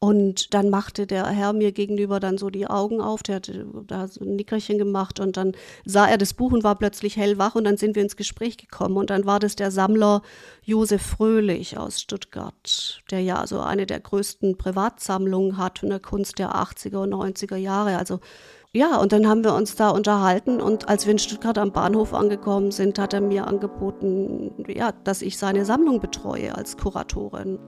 Und dann machte der Herr mir gegenüber dann so die Augen auf, der hatte da so ein Nickerchen gemacht und dann sah er das Buch und war plötzlich hellwach und dann sind wir ins Gespräch gekommen. Und dann war das der Sammler Josef Fröhlich aus Stuttgart, der ja so eine der größten Privatsammlungen hat von der Kunst der 80er und 90er Jahre, also ja, und dann haben wir uns da unterhalten und als wir in Stuttgart am Bahnhof angekommen sind, hat er mir angeboten, ja, dass ich seine Sammlung betreue als Kuratorin.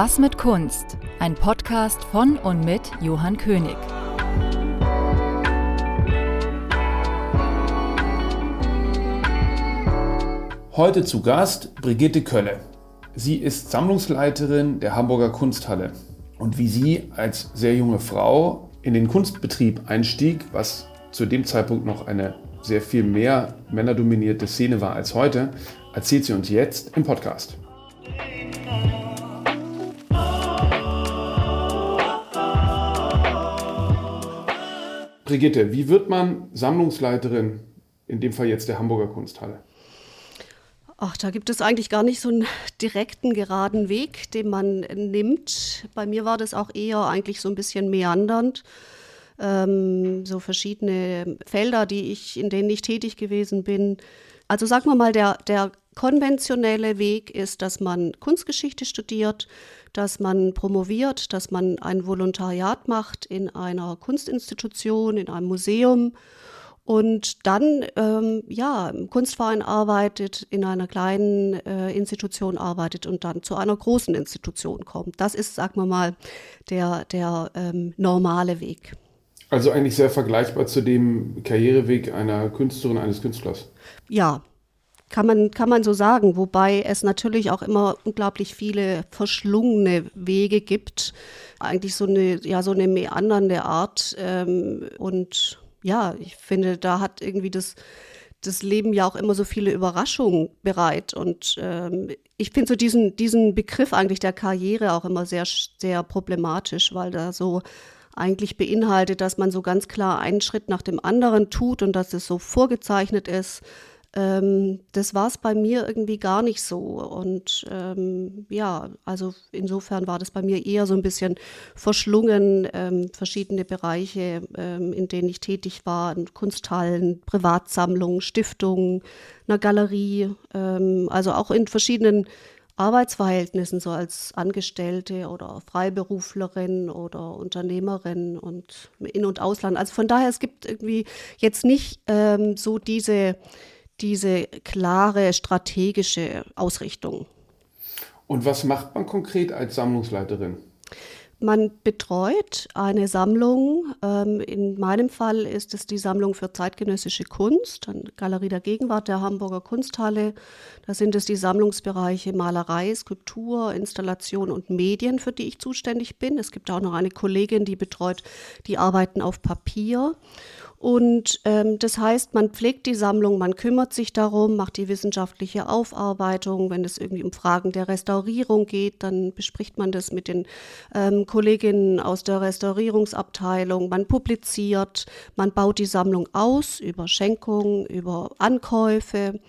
Was mit Kunst? Ein Podcast von und mit Johann König. Heute zu Gast Brigitte Kölle. Sie ist Sammlungsleiterin der Hamburger Kunsthalle. Und wie sie als sehr junge Frau in den Kunstbetrieb einstieg, was zu dem Zeitpunkt noch eine sehr viel mehr männerdominierte Szene war als heute, erzählt sie uns jetzt im Podcast. Brigitte, wie wird man Sammlungsleiterin, in dem Fall jetzt der Hamburger Kunsthalle? Ach, da gibt es eigentlich gar nicht so einen direkten, geraden Weg, den man nimmt. Bei mir war das auch eher eigentlich so ein bisschen meandernd. Ähm, so verschiedene Felder, die ich, in denen ich tätig gewesen bin. Also sagen wir mal, der, der konventionelle Weg ist, dass man Kunstgeschichte studiert, dass man promoviert, dass man ein Volontariat macht in einer Kunstinstitution, in einem Museum und dann ähm, ja im Kunstverein arbeitet, in einer kleinen äh, Institution arbeitet und dann zu einer großen Institution kommt. Das ist, sagen wir mal, der, der ähm, normale Weg. Also eigentlich sehr vergleichbar zu dem Karriereweg einer Künstlerin, eines Künstlers. Ja, kann man, kann man so sagen, wobei es natürlich auch immer unglaublich viele verschlungene Wege gibt. Eigentlich so eine, ja, so eine meandernde Art. Ähm, und ja, ich finde, da hat irgendwie das, das Leben ja auch immer so viele Überraschungen bereit. Und ähm, ich finde so diesen, diesen Begriff eigentlich der Karriere auch immer sehr, sehr problematisch, weil da so eigentlich beinhaltet, dass man so ganz klar einen Schritt nach dem anderen tut und dass es so vorgezeichnet ist ähm, das war es bei mir irgendwie gar nicht so. Und ähm, ja, also insofern war das bei mir eher so ein bisschen verschlungen, ähm, verschiedene Bereiche, ähm, in denen ich tätig war, Kunsthallen, Privatsammlungen, Stiftungen, einer Galerie, ähm, also auch in verschiedenen Arbeitsverhältnissen, so als Angestellte oder Freiberuflerin oder Unternehmerin und in- und Ausland. Also von daher, es gibt irgendwie jetzt nicht ähm, so diese diese klare strategische Ausrichtung. Und was macht man konkret als Sammlungsleiterin? Man betreut eine Sammlung. Ähm, in meinem Fall ist es die Sammlung für zeitgenössische Kunst, Galerie der Gegenwart der Hamburger Kunsthalle. Da sind es die Sammlungsbereiche Malerei, Skulptur, Installation und Medien, für die ich zuständig bin. Es gibt auch noch eine Kollegin, die betreut die Arbeiten auf Papier. Und ähm, das heißt, man pflegt die Sammlung, man kümmert sich darum, macht die wissenschaftliche Aufarbeitung. Wenn es irgendwie um Fragen der Restaurierung geht, dann bespricht man das mit den ähm, Kolleginnen aus der Restaurierungsabteilung. Man publiziert, man baut die Sammlung aus über Schenkungen, über Ankäufe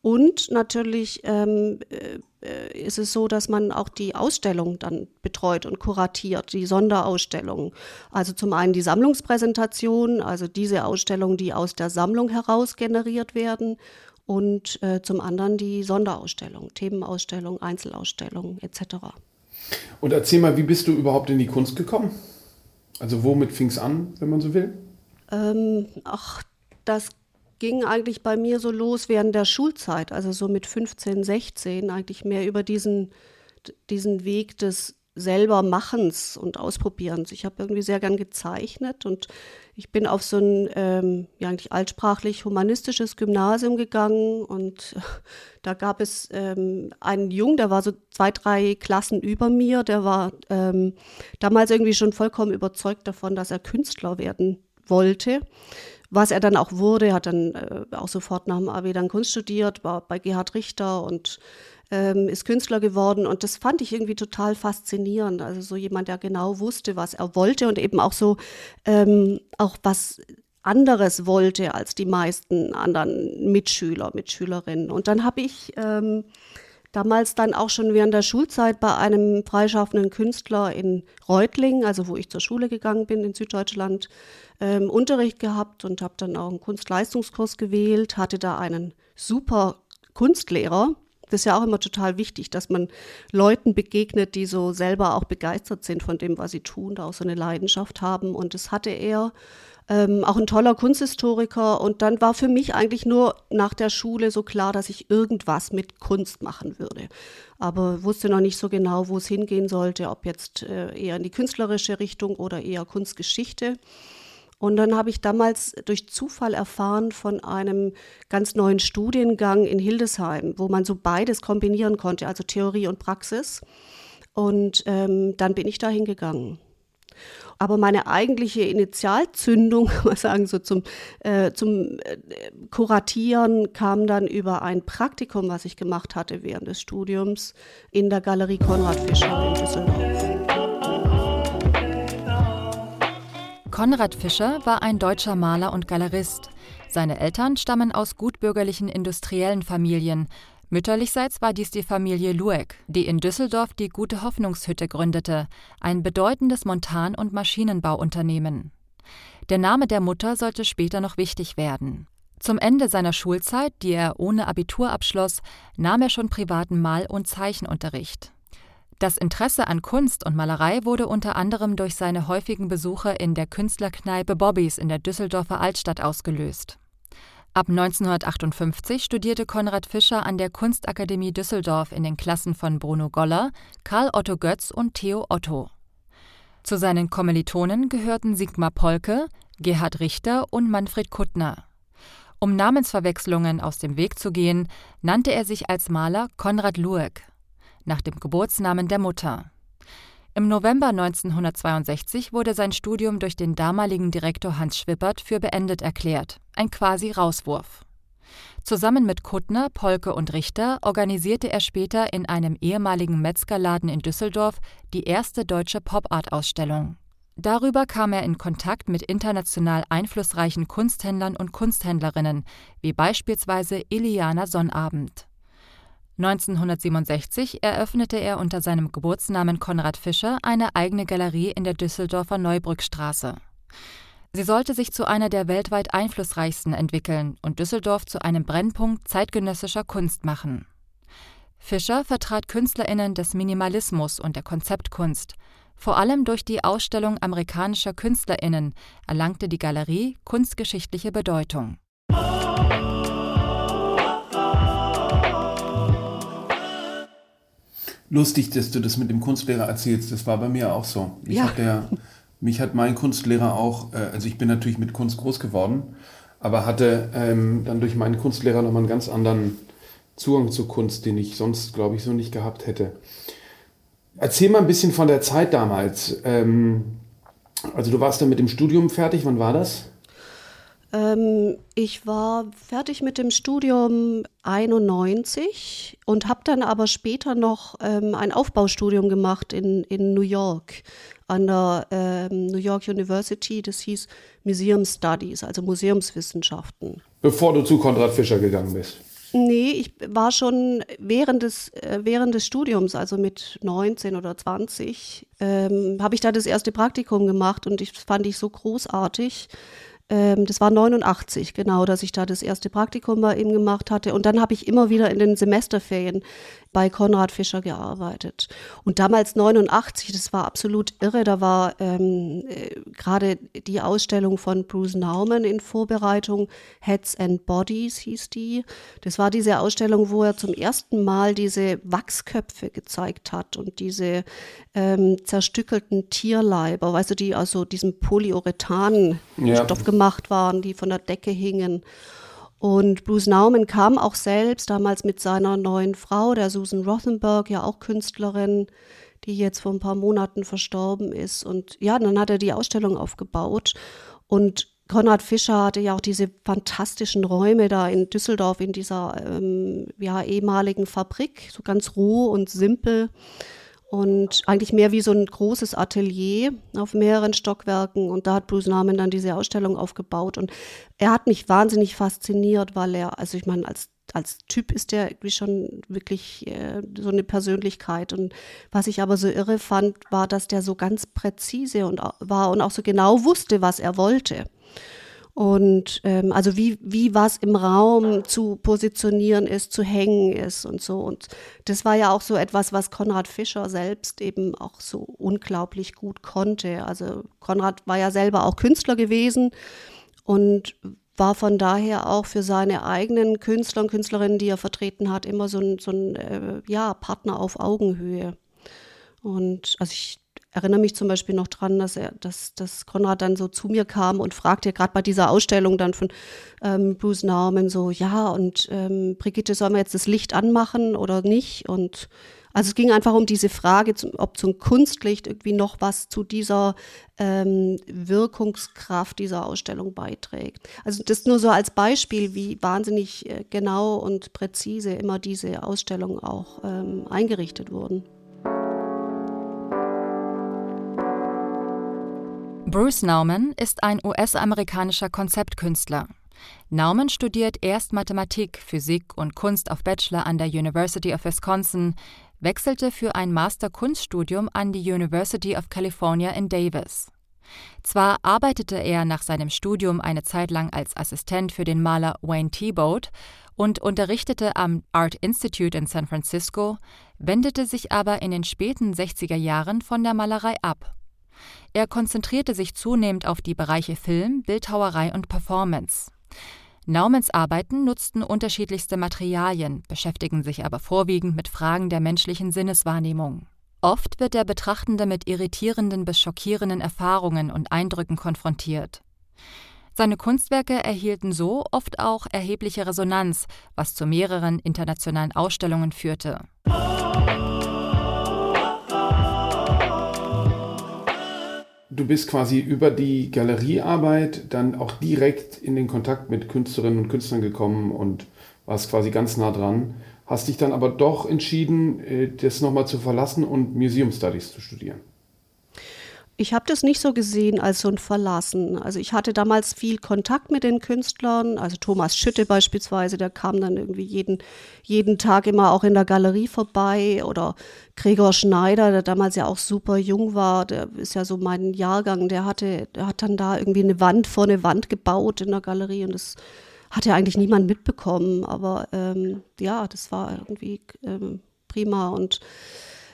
und natürlich ähm, äh, ist es so, dass man auch die Ausstellung dann betreut und kuratiert, die Sonderausstellungen. Also zum einen die Sammlungspräsentation, also diese Ausstellungen, die aus der Sammlung heraus generiert werden. Und äh, zum anderen die Sonderausstellung, Themenausstellung, Einzelausstellung etc. Und erzähl mal, wie bist du überhaupt in die Kunst gekommen? Also womit fing es an, wenn man so will? Ähm, ach, das ging eigentlich bei mir so los während der Schulzeit, also so mit 15, 16, eigentlich mehr über diesen, diesen Weg des selber Machens und Ausprobierens. Ich habe irgendwie sehr gern gezeichnet und ich bin auf so ein ähm, ja eigentlich altsprachlich humanistisches Gymnasium gegangen und da gab es ähm, einen Jungen, der war so zwei, drei Klassen über mir, der war ähm, damals irgendwie schon vollkommen überzeugt davon, dass er Künstler werden wollte was er dann auch wurde, hat dann äh, auch sofort nach dem Abi dann Kunst studiert, war bei Gerhard Richter und ähm, ist Künstler geworden. Und das fand ich irgendwie total faszinierend. Also so jemand, der genau wusste, was er wollte und eben auch so, ähm, auch was anderes wollte als die meisten anderen Mitschüler, Mitschülerinnen. Und dann habe ich ähm, damals dann auch schon während der Schulzeit bei einem freischaffenden Künstler in Reutlingen, also wo ich zur Schule gegangen bin in Süddeutschland, ähm, Unterricht gehabt und habe dann auch einen Kunstleistungskurs gewählt, hatte da einen super Kunstlehrer. Das ist ja auch immer total wichtig, dass man Leuten begegnet, die so selber auch begeistert sind von dem, was sie tun, da auch so eine Leidenschaft haben. Und das hatte er ähm, auch ein toller Kunsthistoriker. Und dann war für mich eigentlich nur nach der Schule so klar, dass ich irgendwas mit Kunst machen würde. Aber wusste noch nicht so genau, wo es hingehen sollte, ob jetzt äh, eher in die künstlerische Richtung oder eher Kunstgeschichte. Und dann habe ich damals durch Zufall erfahren von einem ganz neuen Studiengang in Hildesheim, wo man so beides kombinieren konnte, also Theorie und Praxis. Und ähm, dann bin ich da hingegangen. Aber meine eigentliche Initialzündung, man sagen, so zum, äh, zum äh, Kuratieren kam dann über ein Praktikum, was ich gemacht hatte während des Studiums in der Galerie Konrad Fischer in Düsseldorf. Konrad Fischer war ein deutscher Maler und Galerist. Seine Eltern stammen aus gutbürgerlichen industriellen Familien Mütterlichseits war dies die Familie Lueck, die in Düsseldorf die Gute Hoffnungshütte gründete, ein bedeutendes Montan- und Maschinenbauunternehmen. Der Name der Mutter sollte später noch wichtig werden. Zum Ende seiner Schulzeit, die er ohne Abitur abschloss, nahm er schon privaten Mal- und Zeichenunterricht. Das Interesse an Kunst und Malerei wurde unter anderem durch seine häufigen Besuche in der Künstlerkneipe Bobbys in der Düsseldorfer Altstadt ausgelöst. Ab 1958 studierte Konrad Fischer an der Kunstakademie Düsseldorf in den Klassen von Bruno Goller, Karl Otto Götz und Theo Otto. Zu seinen Kommilitonen gehörten Sigmar Polke, Gerhard Richter und Manfred Kuttner. Um Namensverwechslungen aus dem Weg zu gehen, nannte er sich als Maler Konrad Lueck, nach dem Geburtsnamen der Mutter. Im November 1962 wurde sein Studium durch den damaligen Direktor Hans Schwippert für beendet erklärt, ein quasi Rauswurf. Zusammen mit Kuttner, Polke und Richter organisierte er später in einem ehemaligen Metzgerladen in Düsseldorf die erste deutsche Pop-Art-Ausstellung. Darüber kam er in Kontakt mit international einflussreichen Kunsthändlern und Kunsthändlerinnen, wie beispielsweise Iliana Sonnabend. 1967 eröffnete er unter seinem Geburtsnamen Konrad Fischer eine eigene Galerie in der Düsseldorfer Neubrückstraße. Sie sollte sich zu einer der weltweit einflussreichsten entwickeln und Düsseldorf zu einem Brennpunkt zeitgenössischer Kunst machen. Fischer vertrat Künstlerinnen des Minimalismus und der Konzeptkunst. Vor allem durch die Ausstellung amerikanischer Künstlerinnen erlangte die Galerie kunstgeschichtliche Bedeutung. Lustig, dass du das mit dem Kunstlehrer erzählst. Das war bei mir auch so. Mich, ja. hat, der, mich hat mein Kunstlehrer auch, äh, also ich bin natürlich mit Kunst groß geworden, aber hatte ähm, dann durch meinen Kunstlehrer nochmal einen ganz anderen Zugang zur Kunst, den ich sonst, glaube ich, so nicht gehabt hätte. Erzähl mal ein bisschen von der Zeit damals. Ähm, also du warst dann mit dem Studium fertig, wann war das? Ähm, ich war fertig mit dem Studium 91 und habe dann aber später noch ähm, ein Aufbaustudium gemacht in, in New York an der ähm, New York University. Das hieß Museum Studies, also Museumswissenschaften. Bevor du zu Konrad Fischer gegangen bist? Nee, ich war schon während des, äh, während des Studiums, also mit 19 oder 20, ähm, habe ich da das erste Praktikum gemacht und ich fand ich so großartig das war 89, genau, dass ich da das erste Praktikum bei ihm gemacht hatte. Und dann habe ich immer wieder in den Semesterferien bei Konrad Fischer gearbeitet. Und damals 89, das war absolut irre. Da war ähm, äh, gerade die Ausstellung von Bruce Nauman in Vorbereitung. Heads and Bodies hieß die. Das war diese Ausstellung, wo er zum ersten Mal diese Wachsköpfe gezeigt hat und diese ähm, zerstückelten Tierleiber, weißt du, die aus so diesem Polyurethan-Stoff ja. gemacht waren, die von der Decke hingen. Und Bruce Nauman kam auch selbst damals mit seiner neuen Frau, der Susan Rothenberg, ja auch Künstlerin, die jetzt vor ein paar Monaten verstorben ist. Und ja, dann hat er die Ausstellung aufgebaut. Und Konrad Fischer hatte ja auch diese fantastischen Räume da in Düsseldorf in dieser ähm, ja, ehemaligen Fabrik, so ganz roh und simpel. Und eigentlich mehr wie so ein großes Atelier auf mehreren Stockwerken. Und da hat Bruce Norman dann diese Ausstellung aufgebaut. Und er hat mich wahnsinnig fasziniert, weil er, also ich meine, als als Typ ist er irgendwie schon wirklich äh, so eine Persönlichkeit. Und was ich aber so irre fand, war, dass der so ganz präzise und war und auch so genau wusste, was er wollte. Und ähm, also wie, wie was im Raum zu positionieren ist, zu hängen ist und so. Und das war ja auch so etwas, was Konrad Fischer selbst eben auch so unglaublich gut konnte. Also Konrad war ja selber auch Künstler gewesen und war von daher auch für seine eigenen Künstler und Künstlerinnen, die er vertreten hat, immer so ein, so ein äh, ja, Partner auf Augenhöhe. Und also ich erinnere mich zum Beispiel noch dran, dass er, dass, dass Konrad dann so zu mir kam und fragte, gerade bei dieser Ausstellung dann von ähm, Bruce Nauman so, ja, und ähm, Brigitte, sollen wir jetzt das Licht anmachen oder nicht? Und also es ging einfach um diese Frage, ob zum Kunstlicht irgendwie noch was zu dieser ähm, Wirkungskraft dieser Ausstellung beiträgt. Also das nur so als Beispiel, wie wahnsinnig äh, genau und präzise immer diese Ausstellungen auch ähm, eingerichtet wurden. Bruce Nauman ist ein US-amerikanischer Konzeptkünstler. Nauman studiert erst Mathematik, Physik und Kunst auf Bachelor an der University of Wisconsin, wechselte für ein Master-Kunststudium an die University of California in Davis. Zwar arbeitete er nach seinem Studium eine Zeit lang als Assistent für den Maler Wayne Thiebaud und unterrichtete am Art Institute in San Francisco, wendete sich aber in den späten 60er Jahren von der Malerei ab er konzentrierte sich zunehmend auf die Bereiche Film, Bildhauerei und Performance. Naumans Arbeiten nutzten unterschiedlichste Materialien, beschäftigen sich aber vorwiegend mit Fragen der menschlichen Sinneswahrnehmung. Oft wird der Betrachtende mit irritierenden bis schockierenden Erfahrungen und Eindrücken konfrontiert. Seine Kunstwerke erhielten so oft auch erhebliche Resonanz, was zu mehreren internationalen Ausstellungen führte. Du bist quasi über die Galeriearbeit dann auch direkt in den Kontakt mit Künstlerinnen und Künstlern gekommen und warst quasi ganz nah dran. Hast dich dann aber doch entschieden, äh, das nochmal zu verlassen und Museum Studies zu studieren. Ich habe das nicht so gesehen als so ein Verlassen. Also ich hatte damals viel Kontakt mit den Künstlern, also Thomas Schütte beispielsweise, der kam dann irgendwie jeden, jeden Tag immer auch in der Galerie vorbei. Oder Gregor Schneider, der damals ja auch super jung war, der ist ja so mein Jahrgang, der hatte, der hat dann da irgendwie eine Wand vor eine Wand gebaut in der Galerie und das hat ja eigentlich niemand mitbekommen, aber ähm, ja, das war irgendwie ähm, prima. Und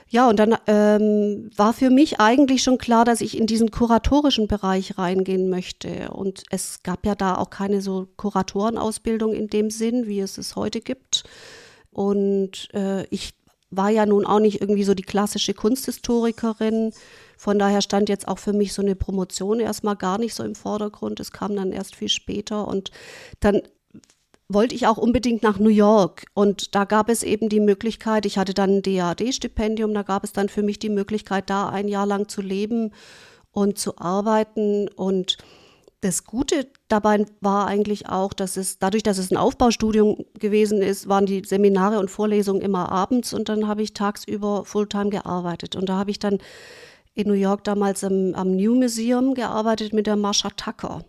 ja, und dann ähm, war für mich eigentlich schon klar, dass ich in diesen kuratorischen Bereich reingehen möchte. Und es gab ja da auch keine so Kuratorenausbildung in dem Sinn, wie es es heute gibt. Und äh, ich war ja nun auch nicht irgendwie so die klassische Kunsthistorikerin. Von daher stand jetzt auch für mich so eine Promotion erstmal gar nicht so im Vordergrund. Es kam dann erst viel später. Und dann wollte ich auch unbedingt nach New York. Und da gab es eben die Möglichkeit, ich hatte dann ein DAD-Stipendium, da gab es dann für mich die Möglichkeit, da ein Jahr lang zu leben und zu arbeiten. Und das Gute dabei war eigentlich auch, dass es, dadurch, dass es ein Aufbaustudium gewesen ist, waren die Seminare und Vorlesungen immer abends und dann habe ich tagsüber Fulltime gearbeitet. Und da habe ich dann in New York damals am, am New Museum gearbeitet mit der Marsha Tucker.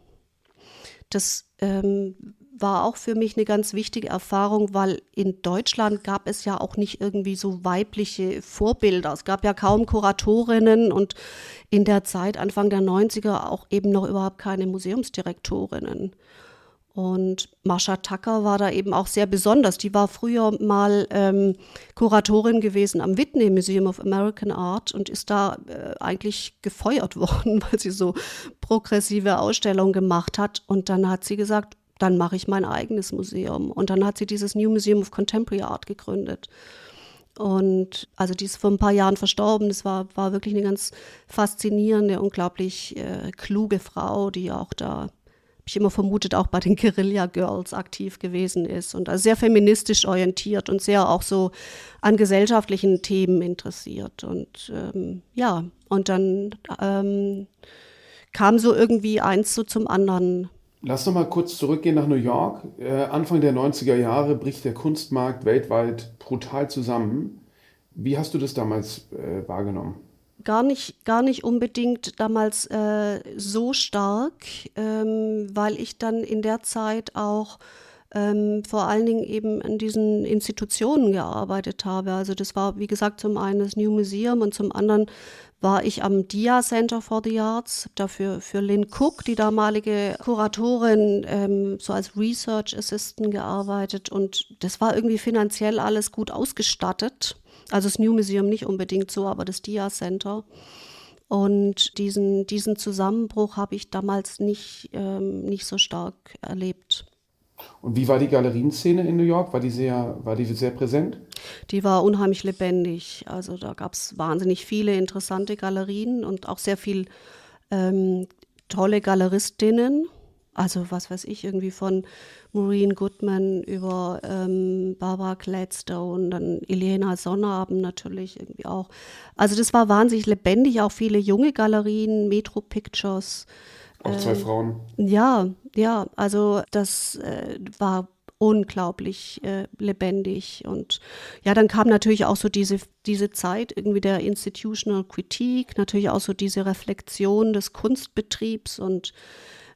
Das ähm, war auch für mich eine ganz wichtige Erfahrung, weil in Deutschland gab es ja auch nicht irgendwie so weibliche Vorbilder. Es gab ja kaum Kuratorinnen und in der Zeit, Anfang der 90er, auch eben noch überhaupt keine Museumsdirektorinnen. Und Mascha Tucker war da eben auch sehr besonders. Die war früher mal ähm, Kuratorin gewesen am Whitney Museum of American Art und ist da äh, eigentlich gefeuert worden, weil sie so progressive Ausstellungen gemacht hat. Und dann hat sie gesagt, dann mache ich mein eigenes Museum. Und dann hat sie dieses New Museum of Contemporary Art gegründet. Und also die ist vor ein paar Jahren verstorben. Das war, war wirklich eine ganz faszinierende, unglaublich äh, kluge Frau, die auch da, habe ich immer vermutet, auch bei den Guerilla Girls aktiv gewesen ist und also sehr feministisch orientiert und sehr auch so an gesellschaftlichen Themen interessiert. Und ähm, ja, und dann ähm, kam so irgendwie eins so zum anderen Lass noch mal kurz zurückgehen nach New York. Äh, Anfang der 90er Jahre bricht der Kunstmarkt weltweit brutal zusammen. Wie hast du das damals äh, wahrgenommen? Gar nicht, gar nicht unbedingt damals äh, so stark, ähm, weil ich dann in der Zeit auch ähm, vor allen Dingen eben in diesen Institutionen gearbeitet habe. Also das war, wie gesagt, zum einen das New Museum und zum anderen war ich am DIA Center for the Arts, dafür für Lynn Cook, die damalige Kuratorin, ähm, so als Research Assistant gearbeitet und das war irgendwie finanziell alles gut ausgestattet. Also das New Museum nicht unbedingt so, aber das DIA Center. Und diesen, diesen Zusammenbruch habe ich damals nicht, ähm, nicht so stark erlebt. Und wie war die Galerienszene in New York? War die sehr, war die sehr präsent? Die war unheimlich lebendig. Also da gab es wahnsinnig viele interessante Galerien und auch sehr viel ähm, tolle Galeristinnen. Also was weiß ich, irgendwie von Maureen Goodman über ähm, Barbara Gladstone, dann Elena Sonnabend natürlich irgendwie auch. Also das war wahnsinnig lebendig, auch viele junge Galerien, Metro Pictures. Auch zwei ähm, Frauen. Ja, ja, also das äh, war unglaublich äh, lebendig. Und ja, dann kam natürlich auch so diese, diese Zeit irgendwie der Institutional Critique, natürlich auch so diese Reflexion des Kunstbetriebs und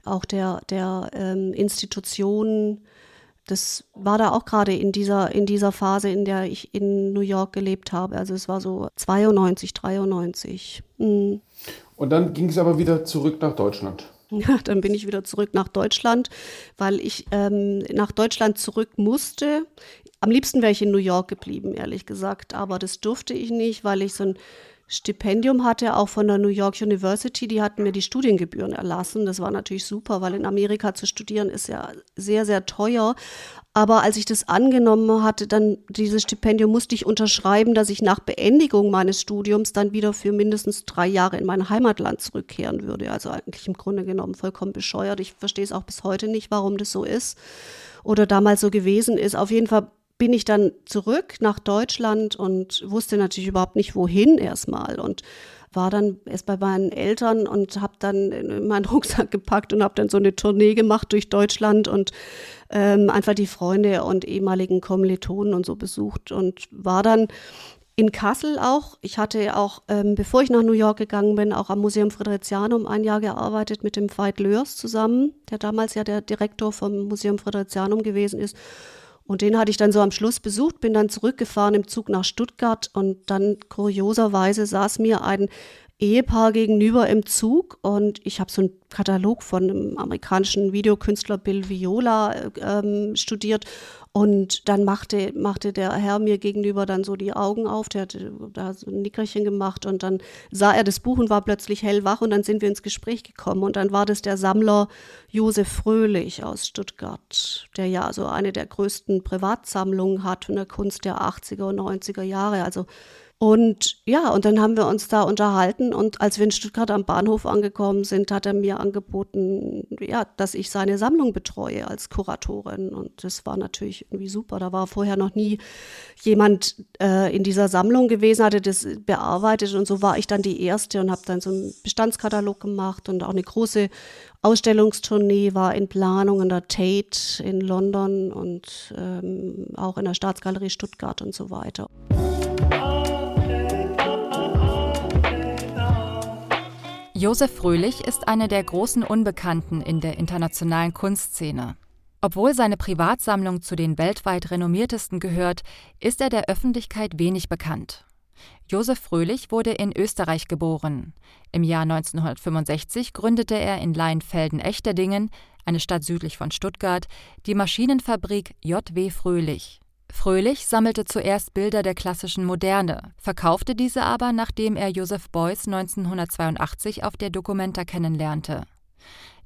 auch der, der ähm, Institutionen. Das war da auch gerade in dieser, in dieser Phase, in der ich in New York gelebt habe. Also es war so 92, 93. Mhm. Und dann ging es aber wieder zurück nach Deutschland. Ja, dann bin ich wieder zurück nach Deutschland, weil ich ähm, nach Deutschland zurück musste. Am liebsten wäre ich in New York geblieben, ehrlich gesagt, aber das durfte ich nicht, weil ich so ein Stipendium hatte, auch von der New York University. Die hatten mir die Studiengebühren erlassen. Das war natürlich super, weil in Amerika zu studieren ist ja sehr, sehr teuer. Aber als ich das angenommen hatte, dann dieses Stipendium musste ich unterschreiben, dass ich nach Beendigung meines Studiums dann wieder für mindestens drei Jahre in mein Heimatland zurückkehren würde. Also eigentlich im Grunde genommen vollkommen bescheuert. Ich verstehe es auch bis heute nicht, warum das so ist oder damals so gewesen ist. Auf jeden Fall bin ich dann zurück nach Deutschland und wusste natürlich überhaupt nicht, wohin erstmal. Und war dann erst bei meinen Eltern und habe dann meinen Rucksack gepackt und habe dann so eine Tournee gemacht durch Deutschland und ähm, einfach die Freunde und ehemaligen Kommilitonen und so besucht und war dann in Kassel auch. Ich hatte auch, ähm, bevor ich nach New York gegangen bin, auch am Museum Friderizianum ein Jahr gearbeitet mit dem Veit Lörs zusammen, der damals ja der Direktor vom Museum Friderizianum gewesen ist. Und den hatte ich dann so am Schluss besucht, bin dann zurückgefahren im Zug nach Stuttgart und dann kurioserweise saß mir ein Ehepaar gegenüber im Zug und ich habe so einen Katalog von einem amerikanischen Videokünstler Bill Viola ähm, studiert und dann machte, machte der Herr mir gegenüber dann so die Augen auf, der hatte da so ein Nickerchen gemacht und dann sah er das Buch und war plötzlich hellwach und dann sind wir ins Gespräch gekommen und dann war das der Sammler Josef Fröhlich aus Stuttgart, der ja so eine der größten Privatsammlungen hat von der Kunst der 80er und 90er Jahre, also und ja, und dann haben wir uns da unterhalten und als wir in Stuttgart am Bahnhof angekommen sind, hat er mir angeboten, ja, dass ich seine Sammlung betreue als Kuratorin. Und das war natürlich irgendwie super. Da war vorher noch nie jemand äh, in dieser Sammlung gewesen, hatte das bearbeitet und so war ich dann die Erste und habe dann so einen Bestandskatalog gemacht und auch eine große Ausstellungstournee war in Planung in der Tate in London und ähm, auch in der Staatsgalerie Stuttgart und so weiter. Josef Fröhlich ist eine der großen Unbekannten in der internationalen Kunstszene. Obwohl seine Privatsammlung zu den weltweit renommiertesten gehört, ist er der Öffentlichkeit wenig bekannt. Josef Fröhlich wurde in Österreich geboren. Im Jahr 1965 gründete er in Leinfelden-Echterdingen, eine Stadt südlich von Stuttgart, die Maschinenfabrik J.W. Fröhlich. Fröhlich sammelte zuerst Bilder der klassischen Moderne, verkaufte diese aber, nachdem er Joseph Beuys 1982 auf der Documenta kennenlernte.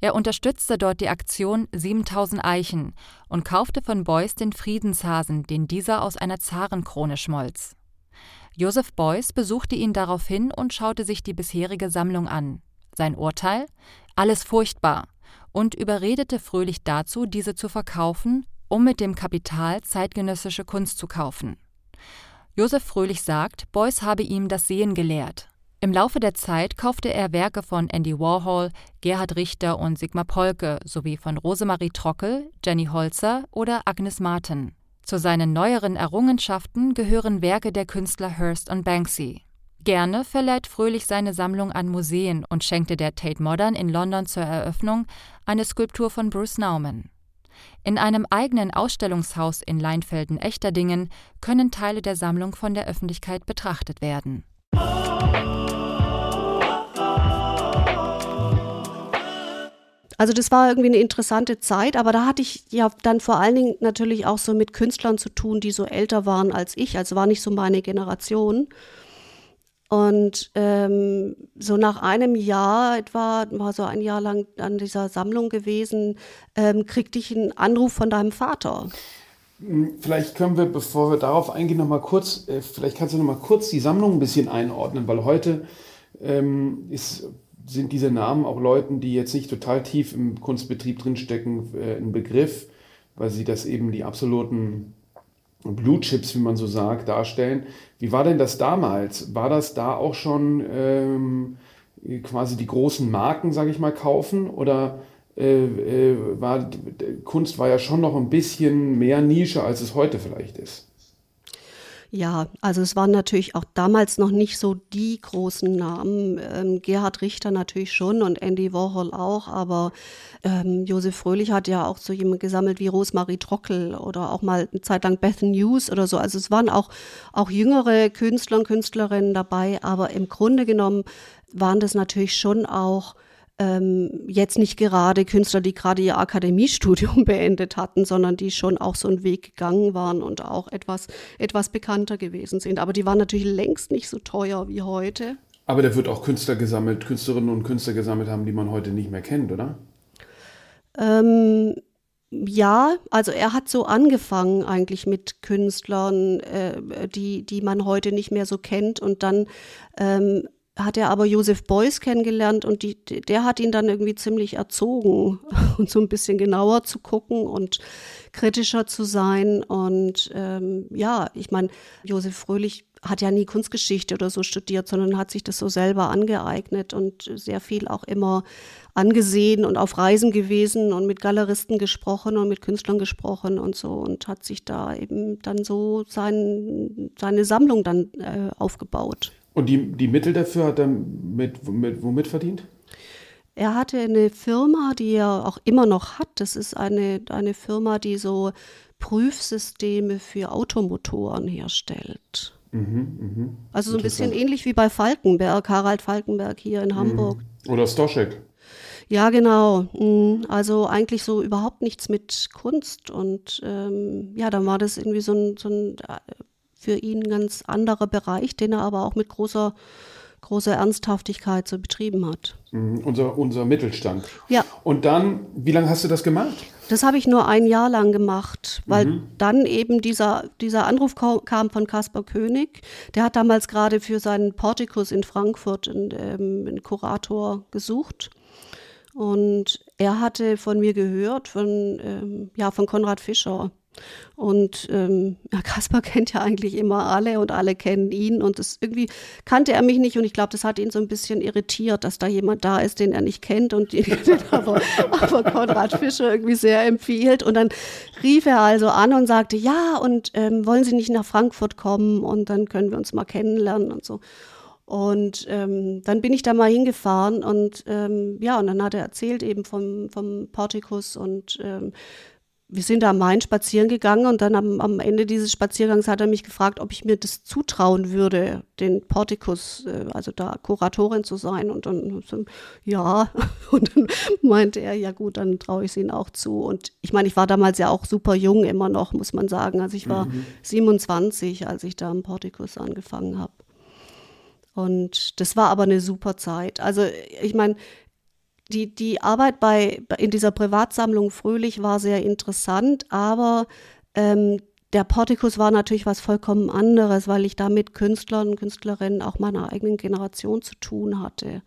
Er unterstützte dort die Aktion 7000 Eichen und kaufte von Beuys den Friedenshasen, den dieser aus einer Zarenkrone schmolz. Joseph Beuys besuchte ihn daraufhin und schaute sich die bisherige Sammlung an. Sein Urteil? Alles furchtbar und überredete Fröhlich dazu, diese zu verkaufen um mit dem Kapital zeitgenössische Kunst zu kaufen. Josef Fröhlich sagt, Beuys habe ihm das Sehen gelehrt. Im Laufe der Zeit kaufte er Werke von Andy Warhol, Gerhard Richter und Sigmar Polke sowie von Rosemarie Trockel, Jenny Holzer oder Agnes Martin. Zu seinen neueren Errungenschaften gehören Werke der Künstler Hearst und Banksy. Gerne verleiht Fröhlich seine Sammlung an Museen und schenkte der Tate Modern in London zur Eröffnung eine Skulptur von Bruce Nauman. In einem eigenen Ausstellungshaus in Leinfelden-Echterdingen können Teile der Sammlung von der Öffentlichkeit betrachtet werden. Also das war irgendwie eine interessante Zeit, aber da hatte ich ja dann vor allen Dingen natürlich auch so mit Künstlern zu tun, die so älter waren als ich, also war nicht so meine Generation. Und ähm, so nach einem Jahr etwa, war so ein Jahr lang an dieser Sammlung gewesen, ähm, kriegte ich einen Anruf von deinem Vater. Hm, vielleicht können wir, bevor wir darauf eingehen, noch mal kurz, äh, vielleicht kannst du noch mal kurz die Sammlung ein bisschen einordnen, weil heute ähm, ist, sind diese Namen auch Leuten, die jetzt nicht total tief im Kunstbetrieb drinstecken, äh, ein Begriff, weil sie das eben die absoluten Blue Chips, wie man so sagt, darstellen. Wie war denn das damals? War das da auch schon ähm, quasi die großen Marken, sage ich mal, kaufen? Oder äh, äh, war Kunst war ja schon noch ein bisschen mehr Nische, als es heute vielleicht ist? Ja, also es waren natürlich auch damals noch nicht so die großen Namen. Ähm, Gerhard Richter natürlich schon und Andy Warhol auch, aber ähm, Josef Fröhlich hat ja auch so jemand gesammelt wie Rosemarie Trockel oder auch mal eine Zeit lang Beth News oder so. Also es waren auch, auch jüngere Künstler und Künstlerinnen dabei, aber im Grunde genommen waren das natürlich schon auch ähm, jetzt nicht gerade Künstler, die gerade ihr Akademiestudium beendet hatten, sondern die schon auch so einen Weg gegangen waren und auch etwas, etwas bekannter gewesen sind. Aber die waren natürlich längst nicht so teuer wie heute. Aber der wird auch Künstler gesammelt, Künstlerinnen und Künstler gesammelt haben, die man heute nicht mehr kennt, oder? Ähm, ja, also er hat so angefangen eigentlich mit Künstlern, äh, die, die man heute nicht mehr so kennt und dann ähm, hat er aber Josef Beuys kennengelernt und die, der hat ihn dann irgendwie ziemlich erzogen und so ein bisschen genauer zu gucken und kritischer zu sein. Und ähm, ja, ich meine, Josef Fröhlich hat ja nie Kunstgeschichte oder so studiert, sondern hat sich das so selber angeeignet und sehr viel auch immer angesehen und auf Reisen gewesen und mit Galeristen gesprochen und mit Künstlern gesprochen und so und hat sich da eben dann so sein, seine Sammlung dann äh, aufgebaut. Und die, die Mittel dafür hat er mit, mit, womit verdient? Er hatte eine Firma, die er auch immer noch hat. Das ist eine, eine Firma, die so Prüfsysteme für Automotoren herstellt. Mhm, mh. Also so ein bisschen ähnlich wie bei Falkenberg, Harald Falkenberg hier in Hamburg. Mhm. Oder Stoschek. Ja, genau. Mhm. Also eigentlich so überhaupt nichts mit Kunst. Und ähm, ja, dann war das irgendwie so ein, so ein für ihn ein ganz anderer Bereich, den er aber auch mit großer, großer Ernsthaftigkeit so betrieben hat. Mhm, unser, unser Mittelstand. Ja. Und dann, wie lange hast du das gemacht? Das habe ich nur ein Jahr lang gemacht, weil mhm. dann eben dieser, dieser Anruf kam von Caspar König. Der hat damals gerade für seinen Portikus in Frankfurt einen, ähm, einen Kurator gesucht. Und er hatte von mir gehört, von, ähm, ja, von Konrad Fischer. Und ähm, Kaspar kennt ja eigentlich immer alle und alle kennen ihn. Und das irgendwie kannte er mich nicht. Und ich glaube, das hat ihn so ein bisschen irritiert, dass da jemand da ist, den er nicht kennt und den aber, aber Konrad Fischer irgendwie sehr empfiehlt. Und dann rief er also an und sagte, ja, und ähm, wollen Sie nicht nach Frankfurt kommen und dann können wir uns mal kennenlernen und so. Und ähm, dann bin ich da mal hingefahren und ähm, ja, und dann hat er erzählt eben vom, vom Portikus und ähm, wir sind da am Main spazieren gegangen und dann am, am, Ende dieses Spaziergangs hat er mich gefragt, ob ich mir das zutrauen würde, den Portikus, äh, also da Kuratorin zu sein. Und dann ja, und dann meinte er, ja gut, dann traue ich es ihnen auch zu. Und ich meine, ich war damals ja auch super jung immer noch, muss man sagen. Also ich war mhm. 27, als ich da am Portikus angefangen habe. Und das war aber eine super Zeit. Also ich meine, die, die Arbeit bei, in dieser Privatsammlung Fröhlich war sehr interessant, aber ähm, der Portikus war natürlich was vollkommen anderes, weil ich da mit Künstlern und Künstlerinnen auch meiner eigenen Generation zu tun hatte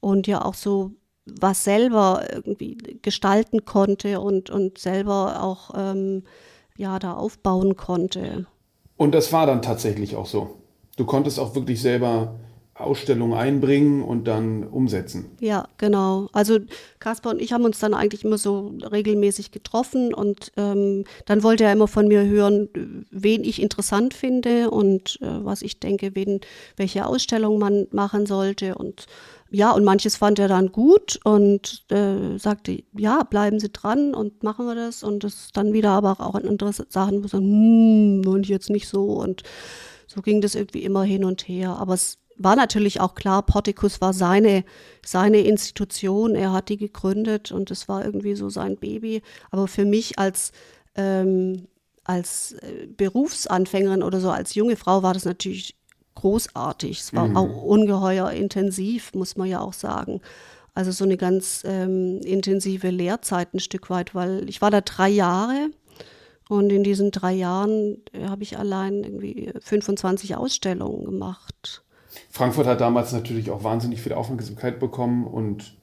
und ja auch so was selber irgendwie gestalten konnte und, und selber auch ähm, ja da aufbauen konnte. Und das war dann tatsächlich auch so. Du konntest auch wirklich selber Ausstellung einbringen und dann umsetzen. Ja, genau. Also Kaspar und ich haben uns dann eigentlich immer so regelmäßig getroffen und ähm, dann wollte er immer von mir hören, wen ich interessant finde und äh, was ich denke, wen, welche Ausstellung man machen sollte und ja, und manches fand er dann gut und äh, sagte, ja, bleiben Sie dran und machen wir das. Und das dann wieder aber auch an andere Sachen, wo sagen, hm, ich jetzt nicht so. Und so ging das irgendwie immer hin und her. Aber es war natürlich auch klar, Porticus war seine, seine Institution, er hat die gegründet und es war irgendwie so sein Baby. Aber für mich als, ähm, als äh, Berufsanfängerin oder so, als junge Frau war das natürlich großartig. Es war mhm. auch ungeheuer intensiv, muss man ja auch sagen. Also so eine ganz ähm, intensive Lehrzeit ein Stück weit, weil ich war da drei Jahre und in diesen drei Jahren äh, habe ich allein irgendwie 25 Ausstellungen gemacht. Frankfurt hat damals natürlich auch wahnsinnig viel Aufmerksamkeit bekommen und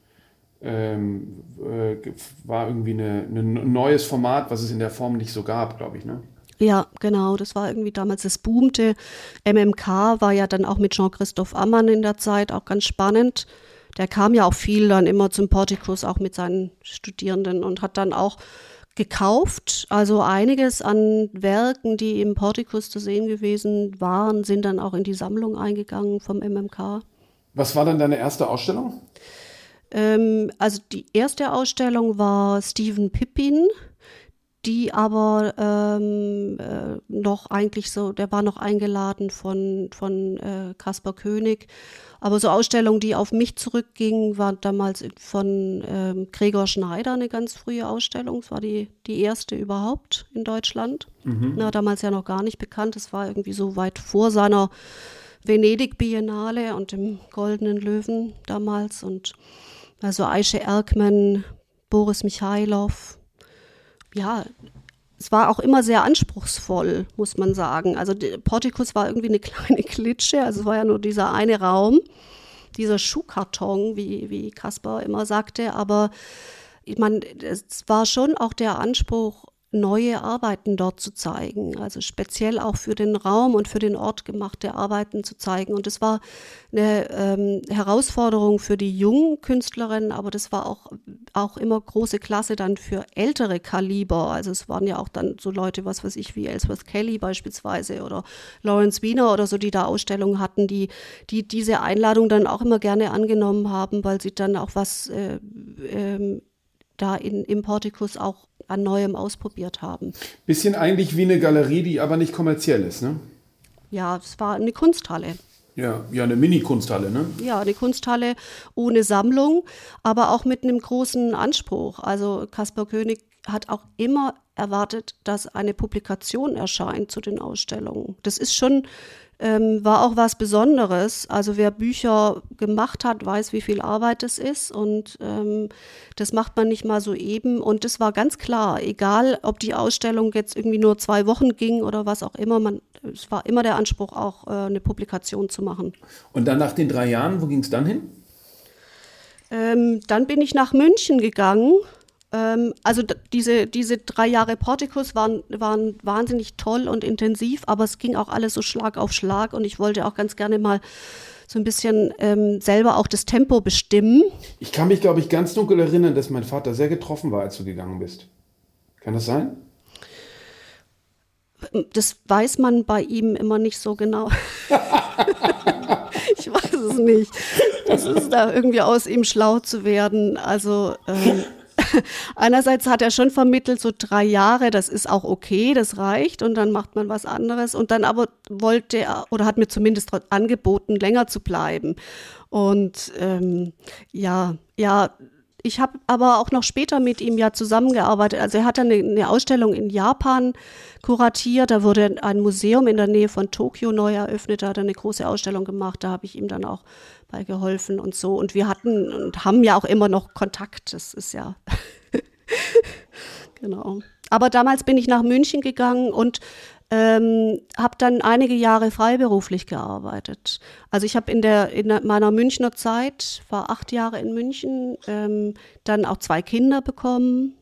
ähm, äh, war irgendwie ein neues Format, was es in der Form nicht so gab, glaube ich. Ne? Ja, genau, das war irgendwie damals, das boomte. MMK war ja dann auch mit Jean-Christophe Ammann in der Zeit auch ganz spannend. Der kam ja auch viel dann immer zum Portikus, auch mit seinen Studierenden und hat dann auch gekauft. Also einiges an Werken, die im Portikus zu sehen gewesen waren, sind dann auch in die Sammlung eingegangen vom MMK. Was war dann deine erste Ausstellung? Ähm, also die erste Ausstellung war Stephen Pippin, die aber ähm, äh, noch eigentlich so, der war noch eingeladen von, von äh, Kaspar König aber so Ausstellungen, die auf mich zurückgingen, waren damals von ähm, Gregor Schneider eine ganz frühe Ausstellung. Es war die, die erste überhaupt in Deutschland. Mhm. Na, damals ja noch gar nicht bekannt. Es war irgendwie so weit vor seiner Venedig-Biennale und dem Goldenen Löwen damals. Und also Aische Erkman, Boris Michailov. Ja, es war auch immer sehr anspruchsvoll, muss man sagen. Also Portikus war irgendwie eine kleine Klitsche, also es war ja nur dieser eine Raum, dieser Schuhkarton, wie, wie Kaspar immer sagte, aber ich meine, es war schon auch der Anspruch, neue Arbeiten dort zu zeigen, also speziell auch für den Raum und für den Ort gemachte Arbeiten zu zeigen. Und das war eine ähm, Herausforderung für die jungen Künstlerinnen, aber das war auch, auch immer große Klasse dann für ältere Kaliber. Also es waren ja auch dann so Leute, was weiß ich, wie Ellsworth Kelly beispielsweise oder Lawrence Wiener oder so, die da Ausstellungen hatten, die, die diese Einladung dann auch immer gerne angenommen haben, weil sie dann auch was äh, ähm, da in, im Portikus auch an Neuem ausprobiert haben. Bisschen eigentlich wie eine Galerie, die aber nicht kommerziell ist, ne? Ja, es war eine Kunsthalle. Ja, ja, eine Mini-Kunsthalle, ne? Ja, eine Kunsthalle ohne Sammlung, aber auch mit einem großen Anspruch. Also Caspar König hat auch immer erwartet, dass eine Publikation erscheint zu den Ausstellungen. Das ist schon ähm, war auch was Besonderes. Also wer Bücher gemacht hat, weiß, wie viel Arbeit es ist und ähm, das macht man nicht mal so eben. Und es war ganz klar, egal ob die Ausstellung jetzt irgendwie nur zwei Wochen ging oder was auch immer, man, es war immer der Anspruch, auch äh, eine Publikation zu machen. Und dann nach den drei Jahren, wo ging es dann hin? Ähm, dann bin ich nach München gegangen also diese, diese drei Jahre Portikus waren, waren wahnsinnig toll und intensiv, aber es ging auch alles so Schlag auf Schlag und ich wollte auch ganz gerne mal so ein bisschen ähm, selber auch das Tempo bestimmen. Ich kann mich, glaube ich, ganz dunkel erinnern, dass mein Vater sehr getroffen war, als du gegangen bist. Kann das sein? Das weiß man bei ihm immer nicht so genau. ich weiß es nicht. Das ist da irgendwie aus ihm schlau zu werden. Also ähm, einerseits hat er schon vermittelt, so drei Jahre, das ist auch okay, das reicht und dann macht man was anderes. Und dann aber wollte er oder hat mir zumindest angeboten, länger zu bleiben. Und ähm, ja, ja, ich habe aber auch noch später mit ihm ja zusammengearbeitet. Also er hat eine, eine, Ausstellung in Japan kuratiert. Da wurde ein Museum in der Nähe von Tokio neu eröffnet. Da hat er eine große Ausstellung gemacht. Da habe ich ihm dann auch bei geholfen und so. Und wir hatten und haben ja auch immer noch Kontakt. Das ist ja genau. Aber damals bin ich nach München gegangen und ähm, habe dann einige Jahre freiberuflich gearbeitet. Also ich habe in, der, in meiner Münchner Zeit, war acht Jahre in München, ähm, dann auch zwei Kinder bekommen,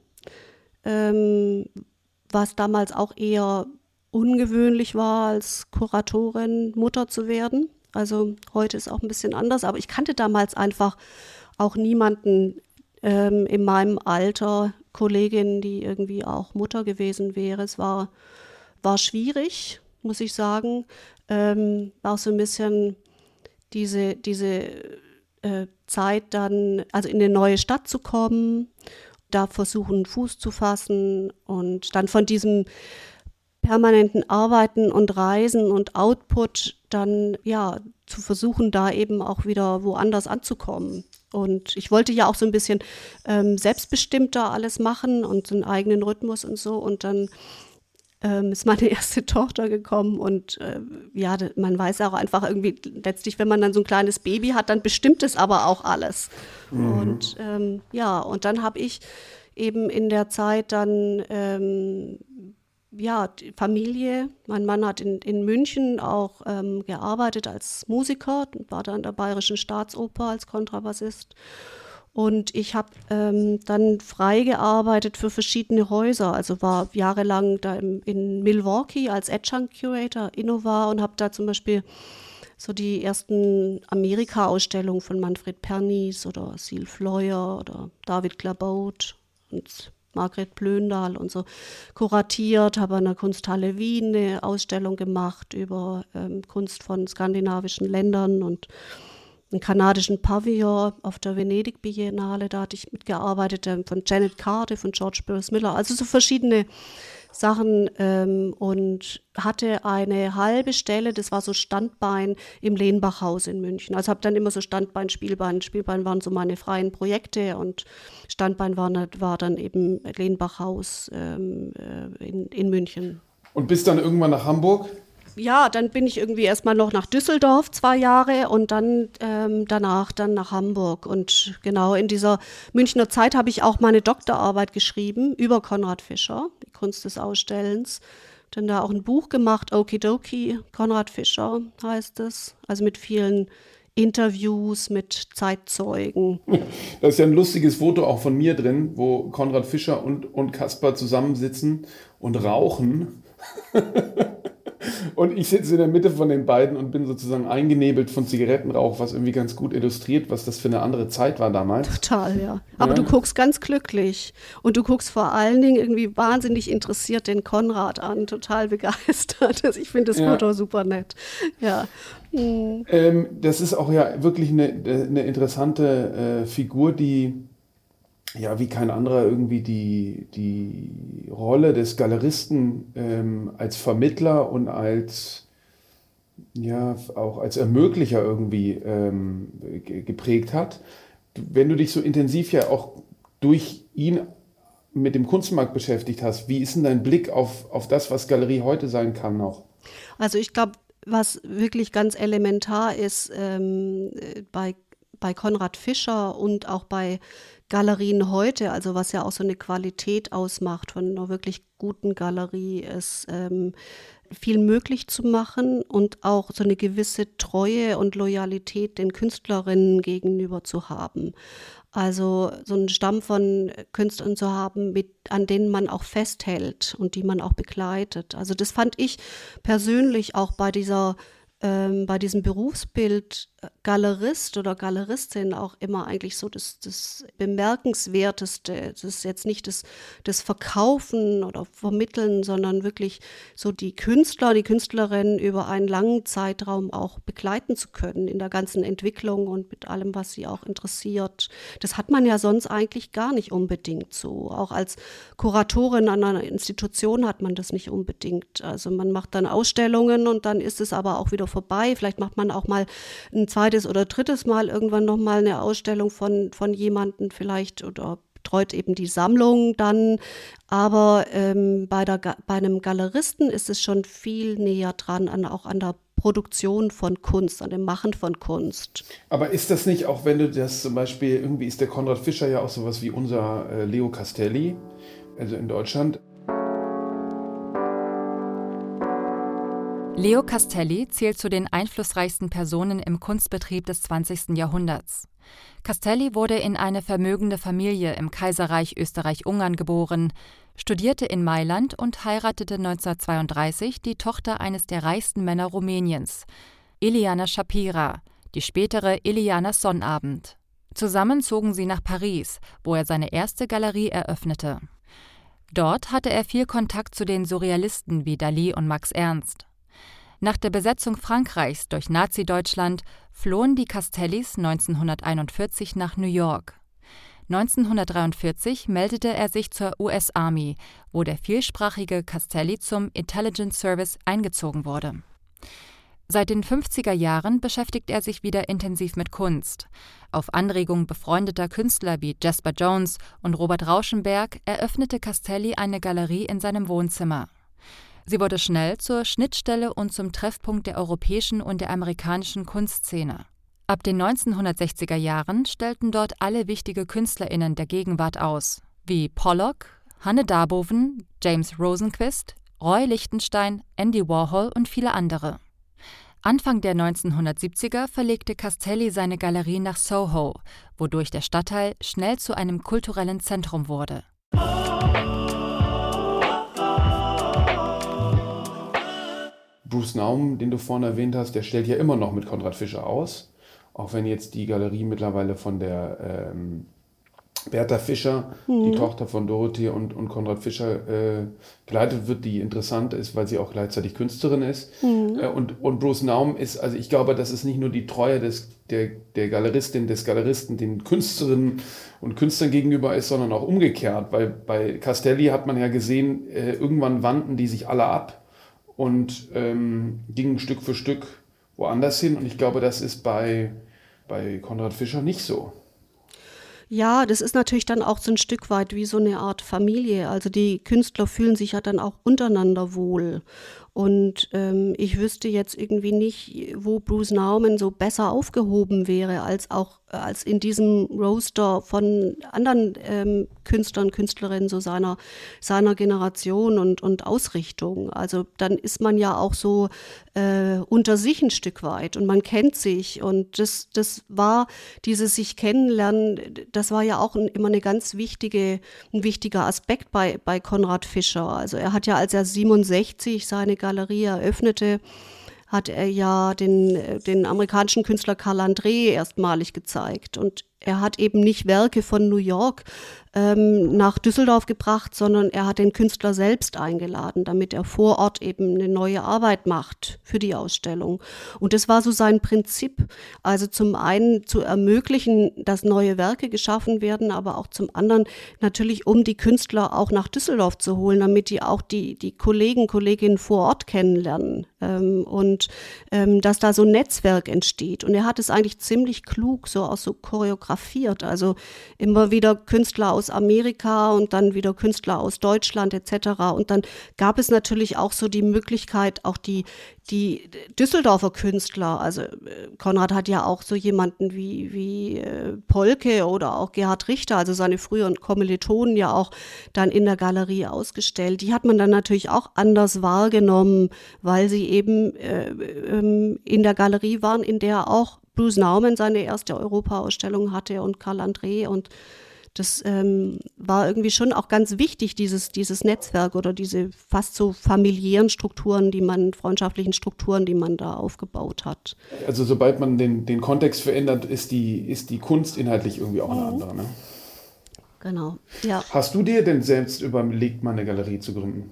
ähm, was damals auch eher ungewöhnlich war, als Kuratorin Mutter zu werden. Also heute ist auch ein bisschen anders, aber ich kannte damals einfach auch niemanden ähm, in meinem Alter, Kollegin, die irgendwie auch Mutter gewesen wäre. Es war, war schwierig, muss ich sagen. Ähm, auch so ein bisschen diese, diese äh, Zeit dann, also in eine neue Stadt zu kommen, da versuchen, Fuß zu fassen und dann von diesem permanenten Arbeiten und Reisen und Output dann ja zu versuchen, da eben auch wieder woanders anzukommen. Und ich wollte ja auch so ein bisschen ähm, selbstbestimmter alles machen und einen eigenen Rhythmus und so. Und dann ähm, ist meine erste Tochter gekommen und äh, ja, man weiß auch einfach irgendwie letztlich, wenn man dann so ein kleines Baby hat, dann bestimmt es aber auch alles. Mhm. Und ähm, ja, und dann habe ich eben in der Zeit dann ähm, ja, Familie. Mein Mann hat in, in München auch ähm, gearbeitet als Musiker, war da in der Bayerischen Staatsoper als Kontrabassist. Und ich habe ähm, dann frei gearbeitet für verschiedene Häuser. Also war jahrelang da im, in Milwaukee als Adjunct Curator, Innova und habe da zum Beispiel so die ersten Amerika-Ausstellungen von Manfred Pernies oder Seal Fleuer oder David Clabaut und Margret Plöndahl und so kuratiert, habe an der Kunsthalle Wien eine Ausstellung gemacht über ähm, Kunst von skandinavischen Ländern und einen kanadischen Pavillon auf der Venedig Biennale, da hatte ich mitgearbeitet, ähm, von Janet Carter, von George Burroughs Miller, also so verschiedene Sachen ähm, und hatte eine halbe Stelle, das war so Standbein im Lehnbachhaus in München. Also habe dann immer so Standbein, Spielbein. Spielbein waren so meine freien Projekte und Standbein war, war dann eben Lehnbachhaus ähm, äh, in, in München. Und bis dann irgendwann nach Hamburg? Ja, dann bin ich irgendwie erstmal noch nach Düsseldorf zwei Jahre und dann ähm, danach dann nach Hamburg. Und genau in dieser Münchner Zeit habe ich auch meine Doktorarbeit geschrieben über Konrad Fischer, die Kunst des Ausstellens. Dann da auch ein Buch gemacht, Okidoki, Konrad Fischer heißt es. Also mit vielen Interviews mit Zeitzeugen. Da ist ja ein lustiges Foto auch von mir drin, wo Konrad Fischer und, und Kaspar zusammensitzen und rauchen. Und ich sitze in der Mitte von den beiden und bin sozusagen eingenebelt von Zigarettenrauch, was irgendwie ganz gut illustriert, was das für eine andere Zeit war damals. Total, ja. Aber ja. du guckst ganz glücklich. Und du guckst vor allen Dingen irgendwie wahnsinnig interessiert den Konrad an, total begeistert. Ich finde das ja. Foto super nett. Ja. Mhm. Ähm, das ist auch ja wirklich eine, eine interessante äh, Figur, die ja, wie kein anderer irgendwie die, die Rolle des Galeristen ähm, als Vermittler und als, ja, auch als Ermöglicher irgendwie ähm, geprägt hat. Wenn du dich so intensiv ja auch durch ihn mit dem Kunstmarkt beschäftigt hast, wie ist denn dein Blick auf, auf das, was Galerie heute sein kann noch? Also ich glaube, was wirklich ganz elementar ist ähm, bei, bei Konrad Fischer und auch bei Galerien heute, also was ja auch so eine Qualität ausmacht von einer wirklich guten Galerie, ist ähm, viel möglich zu machen und auch so eine gewisse Treue und Loyalität den Künstlerinnen gegenüber zu haben. Also so einen Stamm von Künstlern zu haben, mit, an denen man auch festhält und die man auch begleitet. Also das fand ich persönlich auch bei dieser ähm, bei diesem Berufsbild Galerist oder Galeristin auch immer eigentlich so das, das Bemerkenswerteste. Das ist jetzt nicht das, das Verkaufen oder Vermitteln, sondern wirklich so die Künstler, die Künstlerinnen über einen langen Zeitraum auch begleiten zu können in der ganzen Entwicklung und mit allem, was sie auch interessiert. Das hat man ja sonst eigentlich gar nicht unbedingt so. Auch als Kuratorin an einer Institution hat man das nicht unbedingt. Also man macht dann Ausstellungen und dann ist es aber auch wieder vorbei. Vielleicht macht man auch mal ein zweites oder drittes Mal irgendwann nochmal eine Ausstellung von, von jemandem vielleicht oder betreut eben die Sammlung dann. Aber ähm, bei, der, bei einem Galeristen ist es schon viel näher dran, an, auch an der Produktion von Kunst, an dem Machen von Kunst. Aber ist das nicht auch, wenn du das zum Beispiel, irgendwie ist der Konrad Fischer ja auch sowas wie unser äh, Leo Castelli, also in Deutschland. Leo Castelli zählt zu den einflussreichsten Personen im Kunstbetrieb des 20. Jahrhunderts. Castelli wurde in eine vermögende Familie im Kaiserreich Österreich-Ungarn geboren, studierte in Mailand und heiratete 1932 die Tochter eines der reichsten Männer Rumäniens. Eliana Shapira, die spätere Eliana Sonnabend. Zusammen zogen sie nach Paris, wo er seine erste Galerie eröffnete. Dort hatte er viel Kontakt zu den Surrealisten wie Dali und Max Ernst. Nach der Besetzung Frankreichs durch Nazi-Deutschland flohen die Castellis 1941 nach New York. 1943 meldete er sich zur US Army, wo der vielsprachige Castelli zum Intelligence Service eingezogen wurde. Seit den 50er Jahren beschäftigt er sich wieder intensiv mit Kunst. Auf Anregung befreundeter Künstler wie Jasper Jones und Robert Rauschenberg eröffnete Castelli eine Galerie in seinem Wohnzimmer. Sie wurde schnell zur Schnittstelle und zum Treffpunkt der europäischen und der amerikanischen Kunstszene. Ab den 1960er Jahren stellten dort alle wichtige KünstlerInnen der Gegenwart aus, wie Pollock, Hanne Darboven, James Rosenquist, Roy Lichtenstein, Andy Warhol und viele andere. Anfang der 1970er verlegte Castelli seine Galerie nach Soho, wodurch der Stadtteil schnell zu einem kulturellen Zentrum wurde. Bruce Naum, den du vorhin erwähnt hast, der stellt ja immer noch mit Konrad Fischer aus. Auch wenn jetzt die Galerie mittlerweile von der ähm, Bertha Fischer, mhm. die Tochter von Dorothee und, und Konrad Fischer, äh, geleitet wird, die interessant ist, weil sie auch gleichzeitig Künstlerin ist. Mhm. Äh, und, und Bruce Naum ist, also ich glaube, das ist nicht nur die Treue des, der, der Galeristin, des Galeristen den Künstlerinnen und Künstlern gegenüber ist, sondern auch umgekehrt. Weil bei Castelli hat man ja gesehen, äh, irgendwann wandten die sich alle ab und ähm, gingen Stück für Stück woanders hin. Und ich glaube, das ist bei, bei Konrad Fischer nicht so. Ja, das ist natürlich dann auch so ein Stück weit wie so eine Art Familie. Also die Künstler fühlen sich ja dann auch untereinander wohl. Und ähm, ich wüsste jetzt irgendwie nicht, wo Bruce Nauman so besser aufgehoben wäre als auch als in diesem Roaster von anderen ähm, Künstlern, Künstlerinnen so seiner, seiner Generation und, und Ausrichtung. Also dann ist man ja auch so äh, unter sich ein Stück weit und man kennt sich und das, das war dieses sich kennenlernen, das war ja auch ein, immer eine ganz wichtige, ein wichtiger Aspekt bei, bei Konrad Fischer. Also er hat ja, als er 67 seine Galerie eröffnete, hat er ja den, den amerikanischen Künstler Karl André erstmalig gezeigt. Und er hat eben nicht Werke von New York ähm, nach Düsseldorf gebracht, sondern er hat den Künstler selbst eingeladen, damit er vor Ort eben eine neue Arbeit macht für die Ausstellung. Und das war so sein Prinzip. Also zum einen zu ermöglichen, dass neue Werke geschaffen werden, aber auch zum anderen natürlich, um die Künstler auch nach Düsseldorf zu holen, damit die auch die, die Kollegen, Kolleginnen vor Ort kennenlernen. Ähm, und ähm, dass da so ein Netzwerk entsteht. Und er hat es eigentlich ziemlich klug so auch so choreografiert. Also immer wieder Künstler aus aus Amerika und dann wieder Künstler aus Deutschland etc. Und dann gab es natürlich auch so die Möglichkeit, auch die, die Düsseldorfer Künstler, also äh, Konrad hat ja auch so jemanden wie, wie äh, Polke oder auch Gerhard Richter, also seine früheren Kommilitonen ja auch dann in der Galerie ausgestellt. Die hat man dann natürlich auch anders wahrgenommen, weil sie eben äh, ähm, in der Galerie waren, in der auch Bruce Nauman seine erste Europa-Ausstellung hatte und Karl André und das ähm, war irgendwie schon auch ganz wichtig, dieses, dieses Netzwerk oder diese fast so familiären Strukturen, die man, freundschaftlichen Strukturen, die man da aufgebaut hat. Also sobald man den, den Kontext verändert, ist die, ist die Kunst inhaltlich irgendwie auch eine mhm. andere. Ne? Genau, ja. Hast du dir denn selbst überlegt, mal eine Galerie zu gründen?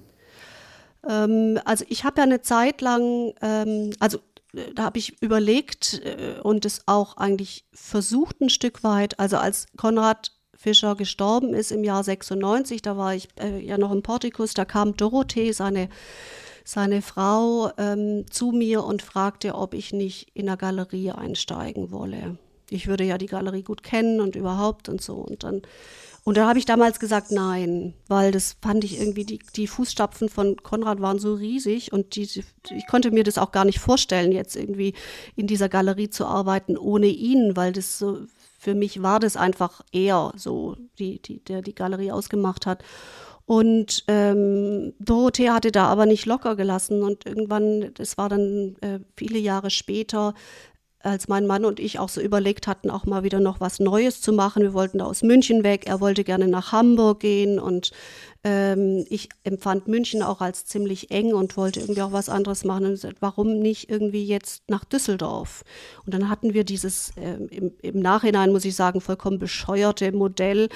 Ähm, also ich habe ja eine Zeit lang, ähm, also äh, da habe ich überlegt äh, und es auch eigentlich versucht ein Stück weit. Also als Konrad Fischer gestorben ist im Jahr 96, da war ich äh, ja noch im Portikus, da kam Dorothee, seine, seine Frau, ähm, zu mir und fragte, ob ich nicht in der Galerie einsteigen wolle. Ich würde ja die Galerie gut kennen und überhaupt und so. Und dann, und da habe ich damals gesagt, nein, weil das fand ich irgendwie, die, die Fußstapfen von Konrad waren so riesig und die, ich konnte mir das auch gar nicht vorstellen, jetzt irgendwie in dieser Galerie zu arbeiten ohne ihn, weil das so für mich war das einfach eher so, die, die, der die Galerie ausgemacht hat. Und ähm, Dorothee hatte da aber nicht locker gelassen und irgendwann, das war dann äh, viele Jahre später, als mein Mann und ich auch so überlegt hatten, auch mal wieder noch was Neues zu machen. Wir wollten da aus München weg. Er wollte gerne nach Hamburg gehen und ähm, ich empfand München auch als ziemlich eng und wollte irgendwie auch was anderes machen. Und gesagt, warum nicht irgendwie jetzt nach Düsseldorf? Und dann hatten wir dieses äh, im, im Nachhinein, muss ich sagen, vollkommen bescheuerte Modell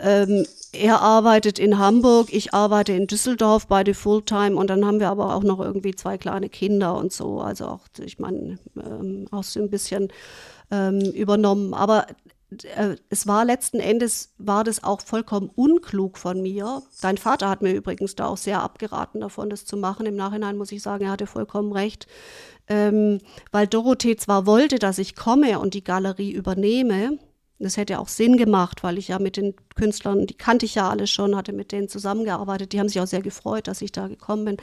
ähm, er arbeitet in Hamburg, ich arbeite in Düsseldorf, beide Fulltime und dann haben wir aber auch noch irgendwie zwei kleine Kinder und so. Also auch, ich meine, ähm, auch so ein bisschen ähm, übernommen. Aber äh, es war letzten Endes, war das auch vollkommen unklug von mir. Dein Vater hat mir übrigens da auch sehr abgeraten davon, das zu machen. Im Nachhinein muss ich sagen, er hatte vollkommen recht. Ähm, weil Dorothee zwar wollte, dass ich komme und die Galerie übernehme, das hätte auch Sinn gemacht, weil ich ja mit den Künstlern, die kannte ich ja alle schon, hatte mit denen zusammengearbeitet. Die haben sich auch sehr gefreut, dass ich da gekommen bin.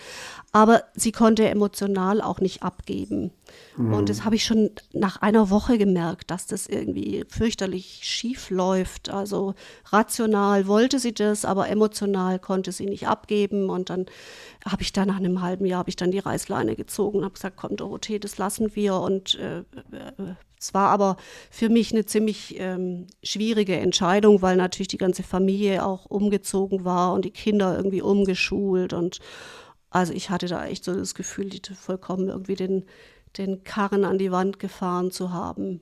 Aber sie konnte emotional auch nicht abgeben. Mhm. Und das habe ich schon nach einer Woche gemerkt, dass das irgendwie fürchterlich schief läuft. Also rational wollte sie das, aber emotional konnte sie nicht abgeben. Und dann habe ich da nach einem halben Jahr habe ich dann die Reißleine gezogen und habe gesagt, komm Dorothee, das lassen wir und äh, äh es war aber für mich eine ziemlich ähm, schwierige Entscheidung, weil natürlich die ganze Familie auch umgezogen war und die Kinder irgendwie umgeschult. Und also ich hatte da echt so das Gefühl, die vollkommen irgendwie den, den Karren an die Wand gefahren zu haben.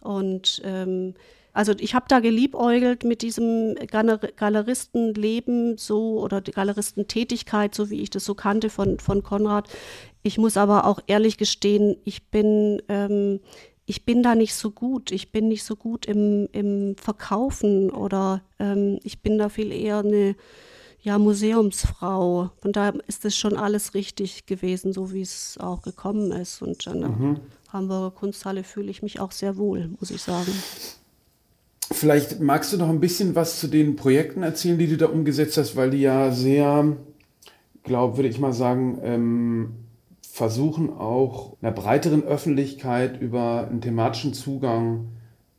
Und ähm, also ich habe da geliebäugelt mit diesem Galer Galeristenleben so oder die Galeristentätigkeit, so wie ich das so kannte von, von Konrad. Ich muss aber auch ehrlich gestehen, ich bin ähm, ich bin da nicht so gut. Ich bin nicht so gut im, im Verkaufen oder ähm, ich bin da viel eher eine ja, Museumsfrau. Von daher ist das schon alles richtig gewesen, so wie es auch gekommen ist. Und an der mhm. Hamburger Kunsthalle fühle ich mich auch sehr wohl, muss ich sagen. Vielleicht magst du noch ein bisschen was zu den Projekten erzählen, die du da umgesetzt hast, weil die ja sehr, glaube würde ich mal sagen, ähm, versuchen auch einer breiteren Öffentlichkeit über einen thematischen Zugang,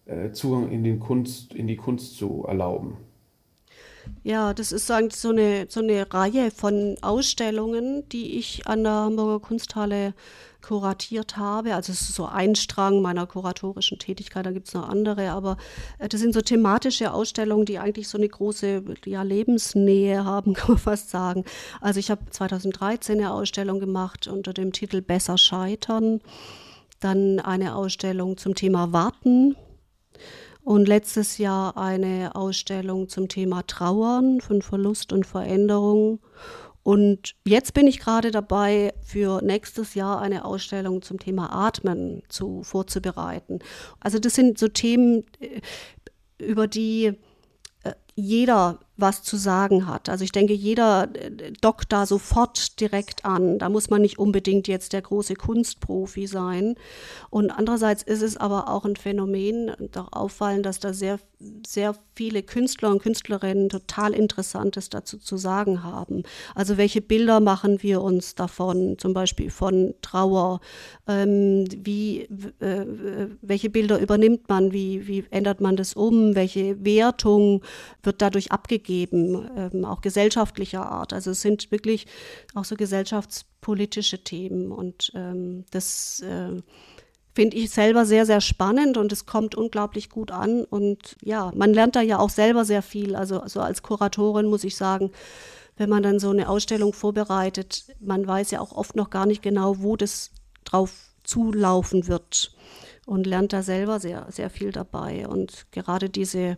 äh, Zugang in, den Kunst, in die Kunst zu erlauben. Ja, das ist so eine, so eine Reihe von Ausstellungen, die ich an der Hamburger Kunsthalle kuratiert habe. Also es ist so ein Strang meiner kuratorischen Tätigkeit, da gibt es noch andere, aber äh, das sind so thematische Ausstellungen, die eigentlich so eine große ja, Lebensnähe haben, kann man fast sagen. Also ich habe 2013 eine Ausstellung gemacht unter dem Titel Besser scheitern, dann eine Ausstellung zum Thema Warten. Und letztes Jahr eine Ausstellung zum Thema Trauern von Verlust und Veränderung. Und jetzt bin ich gerade dabei, für nächstes Jahr eine Ausstellung zum Thema Atmen zu, vorzubereiten. Also das sind so Themen, äh, über die äh, jeder was zu sagen hat. Also ich denke, jeder äh, dockt da sofort direkt an. Da muss man nicht unbedingt jetzt der große Kunstprofi sein. Und andererseits ist es aber auch ein Phänomen, doch auffallen, dass da sehr, sehr viele Künstler und Künstlerinnen total Interessantes dazu zu sagen haben. Also welche Bilder machen wir uns davon, zum Beispiel von Trauer? Ähm, wie, äh, welche Bilder übernimmt man? Wie, wie ändert man das um? Welche Wertung wird dadurch abgegeben? Geben, ähm, auch gesellschaftlicher Art. Also es sind wirklich auch so gesellschaftspolitische Themen und ähm, das äh, finde ich selber sehr, sehr spannend und es kommt unglaublich gut an und ja, man lernt da ja auch selber sehr viel. Also, also als Kuratorin muss ich sagen, wenn man dann so eine Ausstellung vorbereitet, man weiß ja auch oft noch gar nicht genau, wo das drauf zulaufen wird und lernt da selber sehr, sehr viel dabei. Und gerade diese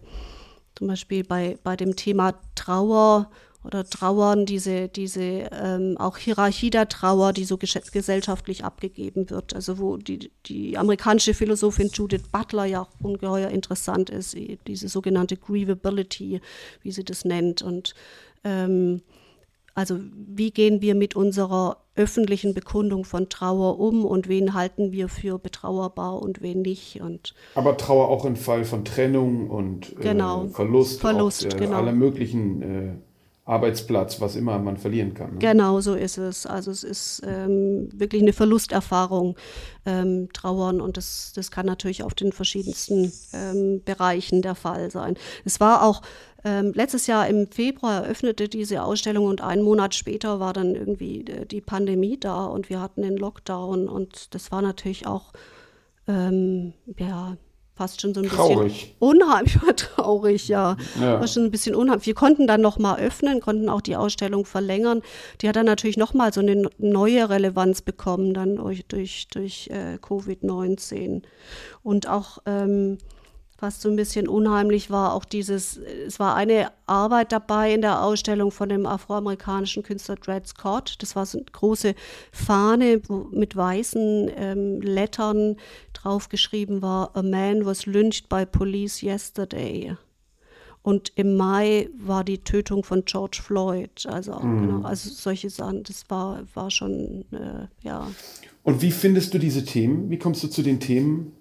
zum Beispiel bei, bei dem Thema Trauer oder Trauern, diese, diese ähm, auch Hierarchie der Trauer, die so gesellschaftlich abgegeben wird. Also wo die, die amerikanische Philosophin Judith Butler ja auch ungeheuer interessant ist, diese sogenannte Grievability, wie sie das nennt. Und ähm, also wie gehen wir mit unserer öffentlichen Bekundung von Trauer um und wen halten wir für betrauerbar und wen nicht. Und Aber Trauer auch im Fall von Trennung und äh, genau. äh, Verlust, Verlust auch, äh, genau. aller möglichen äh, Arbeitsplatz, was immer man verlieren kann. Ne? Genau, so ist es. Also es ist ähm, wirklich eine Verlusterfahrung, ähm, Trauern und das, das kann natürlich auf den verschiedensten ähm, Bereichen der Fall sein. Es war auch ähm, letztes Jahr im Februar eröffnete diese Ausstellung und einen Monat später war dann irgendwie die Pandemie da und wir hatten den Lockdown und das war natürlich auch ähm, ja, fast schon so ein Traurig. bisschen unheimlich, war traurig, ja. Ja. War schon ein bisschen unheimlich. Wir konnten dann noch mal öffnen, konnten auch die Ausstellung verlängern. Die hat dann natürlich noch mal so eine neue Relevanz bekommen dann durch, durch, durch äh, Covid-19. Und auch ähm, was so ein bisschen unheimlich war, auch dieses, es war eine Arbeit dabei in der Ausstellung von dem afroamerikanischen Künstler Dred Scott. Das war so eine große Fahne wo mit weißen ähm, Lettern draufgeschrieben war, A man was lynched by police yesterday. Und im Mai war die Tötung von George Floyd. Also, auch, genau, also solche Sachen, das war, war schon, äh, ja. Und wie findest du diese Themen? Wie kommst du zu den Themen?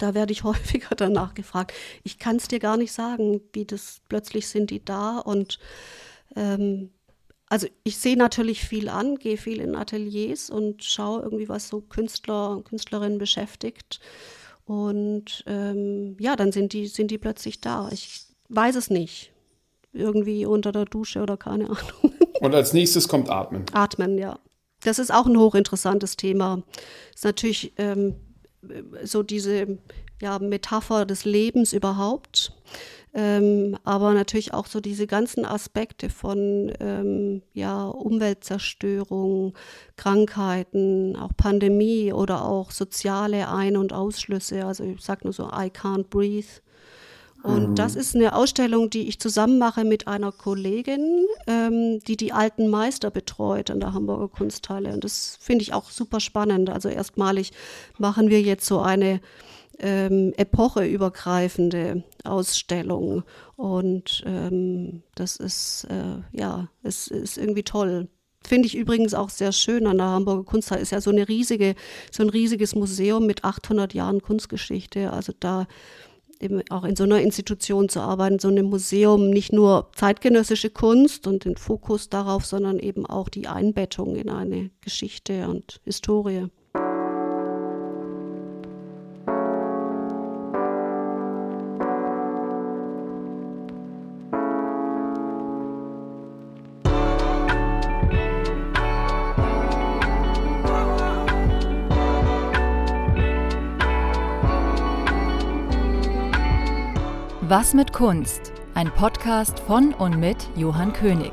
Da werde ich häufiger danach gefragt. Ich kann es dir gar nicht sagen, wie das plötzlich sind die da. Und ähm, also ich sehe natürlich viel an, gehe viel in Ateliers und schaue irgendwie, was so Künstler und Künstlerinnen beschäftigt. Und ähm, ja, dann sind die, sind die plötzlich da. Ich weiß es nicht. Irgendwie unter der Dusche oder keine Ahnung. Und als nächstes kommt Atmen. Atmen, ja. Das ist auch ein hochinteressantes Thema. Ist natürlich ähm, so diese ja, Metapher des Lebens überhaupt. Ähm, aber natürlich auch so diese ganzen Aspekte von ähm, ja, Umweltzerstörung, Krankheiten, auch Pandemie oder auch soziale Ein- und Ausschlüsse. Also ich sage nur so, I can't breathe. Und das ist eine Ausstellung, die ich zusammen mache mit einer Kollegin, ähm, die die alten Meister betreut an der Hamburger Kunsthalle. Und das finde ich auch super spannend. Also erstmalig machen wir jetzt so eine ähm, epocheübergreifende Ausstellung. Und ähm, das ist, äh, ja, es ist irgendwie toll. Finde ich übrigens auch sehr schön an der Hamburger Kunsthalle. Ist ja so eine riesige, so ein riesiges Museum mit 800 Jahren Kunstgeschichte. Also da eben auch in so einer Institution zu arbeiten, so einem Museum, nicht nur zeitgenössische Kunst und den Fokus darauf, sondern eben auch die Einbettung in eine Geschichte und Historie. Was mit Kunst? Ein Podcast von und mit Johann König.